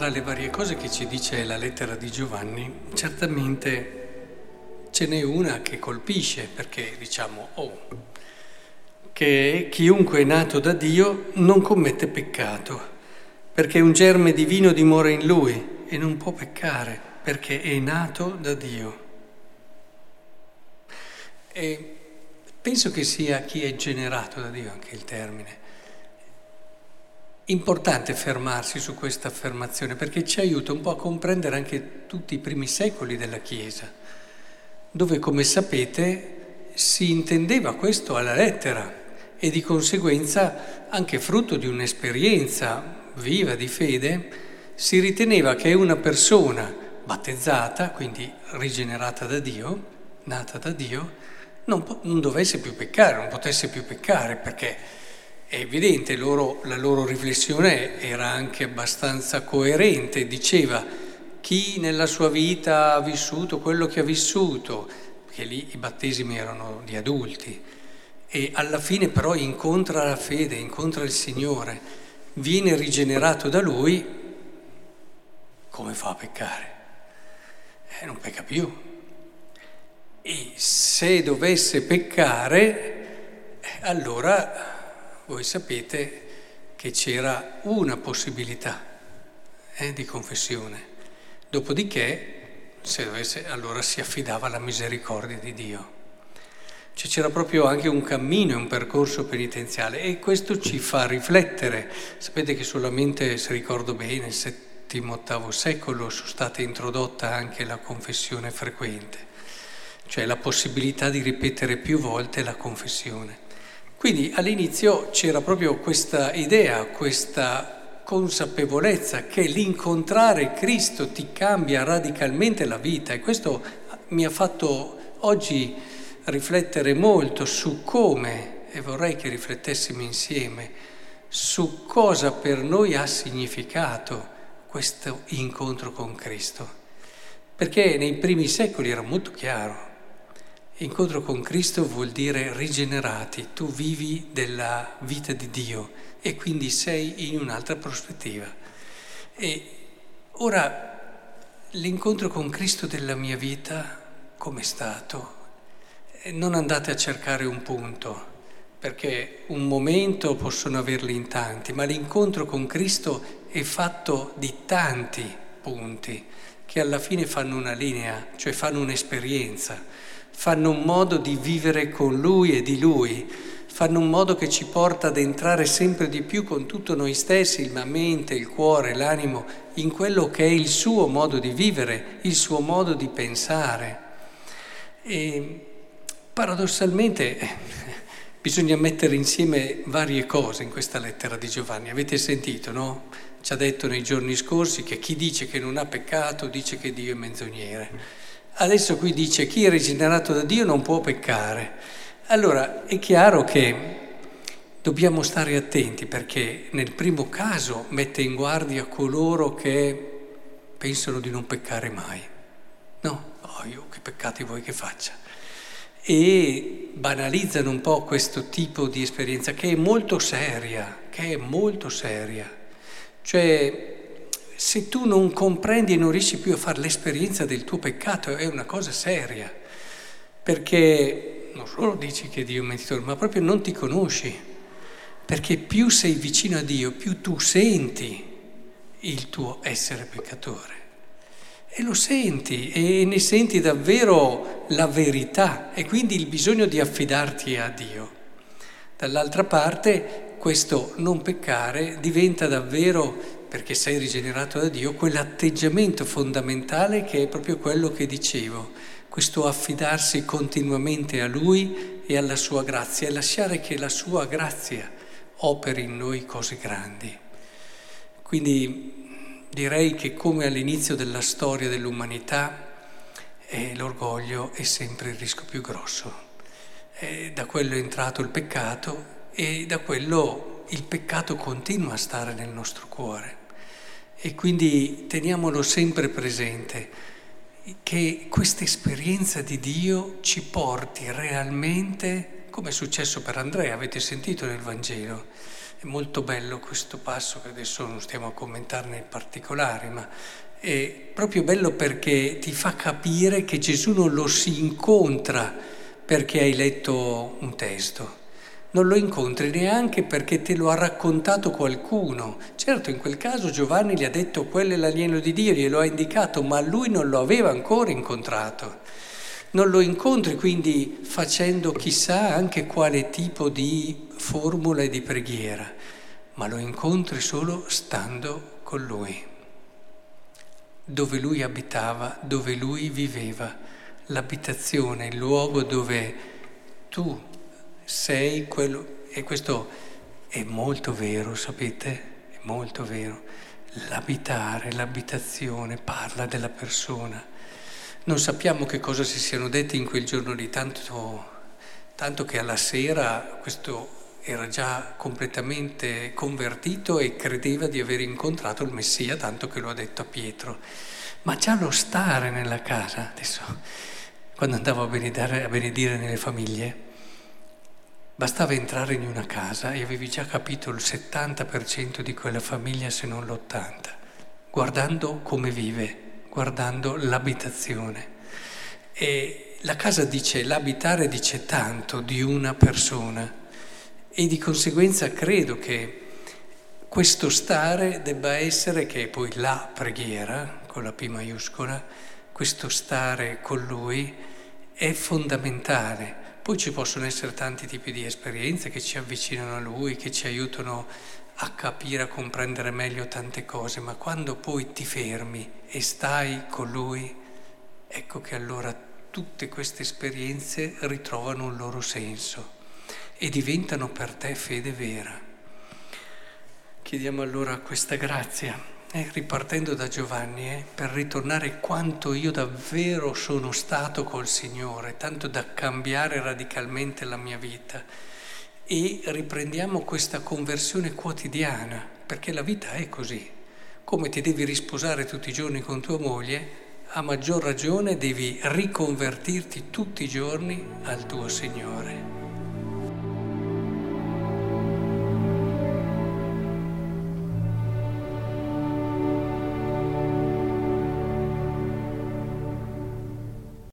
tra le varie cose che ci dice la lettera di Giovanni, certamente ce n'è una che colpisce, perché diciamo, oh, che chiunque è nato da Dio non commette peccato, perché un germe divino dimora in lui e non può peccare, perché è nato da Dio. E penso che sia chi è generato da Dio anche il termine. Importante fermarsi su questa affermazione perché ci aiuta un po' a comprendere anche tutti i primi secoli della Chiesa, dove, come sapete, si intendeva questo alla lettera e di conseguenza anche frutto di un'esperienza viva di fede, si riteneva che una persona battezzata, quindi rigenerata da Dio, nata da Dio, non, non dovesse più peccare, non potesse più peccare perché è evidente, loro, la loro riflessione era anche abbastanza coerente, diceva chi nella sua vita ha vissuto quello che ha vissuto, perché lì i battesimi erano di adulti, e alla fine però incontra la fede, incontra il Signore, viene rigenerato da Lui, come fa a peccare? Eh, non pecca più. E se dovesse peccare, eh, allora voi sapete che c'era una possibilità eh, di confessione. Dopodiché, se dovesse, allora si affidava alla misericordia di Dio. Cioè c'era proprio anche un cammino, un percorso penitenziale e questo ci fa riflettere. Sapete che solamente, se ricordo bene, nel VII-VIII secolo sono state introdotta anche la confessione frequente, cioè la possibilità di ripetere più volte la confessione. Quindi all'inizio c'era proprio questa idea, questa consapevolezza che l'incontrare Cristo ti cambia radicalmente la vita e questo mi ha fatto oggi riflettere molto su come, e vorrei che riflettessimo insieme, su cosa per noi ha significato questo incontro con Cristo. Perché nei primi secoli era molto chiaro. Incontro con Cristo vuol dire rigenerati, tu vivi della vita di Dio e quindi sei in un'altra prospettiva. E ora l'incontro con Cristo della mia vita, come è stato? Non andate a cercare un punto, perché un momento possono averli in tanti, ma l'incontro con Cristo è fatto di tanti punti che alla fine fanno una linea, cioè fanno un'esperienza fanno un modo di vivere con Lui e di Lui, fanno un modo che ci porta ad entrare sempre di più con tutto noi stessi, la mente, il cuore, l'animo, in quello che è il suo modo di vivere, il suo modo di pensare. E paradossalmente bisogna mettere insieme varie cose in questa lettera di Giovanni. Avete sentito, no? Ci ha detto nei giorni scorsi che chi dice che non ha peccato dice che Dio è menzognere. Adesso qui dice chi è rigenerato da Dio non può peccare. Allora è chiaro che dobbiamo stare attenti perché nel primo caso mette in guardia coloro che pensano di non peccare mai. No, oh, io che peccati vuoi che faccia? E banalizzano un po' questo tipo di esperienza che è molto seria, che è molto seria. Cioè se tu non comprendi e non riesci più a fare l'esperienza del tuo peccato, è una cosa seria, perché non solo dici che Dio è un mentitore, ma proprio non ti conosci, perché più sei vicino a Dio, più tu senti il tuo essere peccatore. E lo senti e ne senti davvero la verità e quindi il bisogno di affidarti a Dio. Dall'altra parte questo non peccare diventa davvero perché sei rigenerato da Dio, quell'atteggiamento fondamentale che è proprio quello che dicevo, questo affidarsi continuamente a Lui e alla sua grazia e lasciare che la sua grazia operi in noi cose grandi. Quindi direi che come all'inizio della storia dell'umanità eh, l'orgoglio è sempre il rischio più grosso. Eh, da quello è entrato il peccato e da quello il peccato continua a stare nel nostro cuore. E quindi teniamolo sempre presente, che questa esperienza di Dio ci porti realmente, come è successo per Andrea, avete sentito nel Vangelo, È molto bello questo passo che adesso non stiamo a commentarne in particolare, ma è proprio bello perché ti fa capire che Gesù non lo si incontra perché hai letto un testo, non lo incontri neanche perché te lo ha raccontato qualcuno. Certo, in quel caso Giovanni gli ha detto quello è l'agnello di Dio, glielo ha indicato, ma lui non lo aveva ancora incontrato. Non lo incontri quindi facendo chissà anche quale tipo di formula e di preghiera, ma lo incontri solo stando con lui dove lui abitava, dove lui viveva, l'abitazione, il luogo dove tu sei quello. E questo è molto vero, sapete? È molto vero. L'abitare, l'abitazione parla della persona. Non sappiamo che cosa si siano detti in quel giorno lì, tanto, tanto che alla sera questo era già completamente convertito e credeva di aver incontrato il Messia, tanto che lo ha detto a Pietro. Ma già lo stare nella casa, adesso, quando andavo a benedire, a benedire nelle famiglie, bastava entrare in una casa e avevi già capito il 70% di quella famiglia, se non l'80%, guardando come vive, guardando l'abitazione. E la casa dice, l'abitare dice tanto di una persona e di conseguenza credo che questo stare debba essere, che è poi la preghiera, con la P maiuscola, questo stare con Lui è fondamentale. Poi ci possono essere tanti tipi di esperienze che ci avvicinano a Lui, che ci aiutano a capire, a comprendere meglio tante cose, ma quando poi ti fermi e stai con Lui, ecco che allora tutte queste esperienze ritrovano un loro senso e diventano per te fede vera. Chiediamo allora questa grazia, eh, ripartendo da Giovanni, eh, per ritornare quanto io davvero sono stato col Signore, tanto da cambiare radicalmente la mia vita. E riprendiamo questa conversione quotidiana, perché la vita è così. Come ti devi risposare tutti i giorni con tua moglie, a maggior ragione devi riconvertirti tutti i giorni al tuo Signore.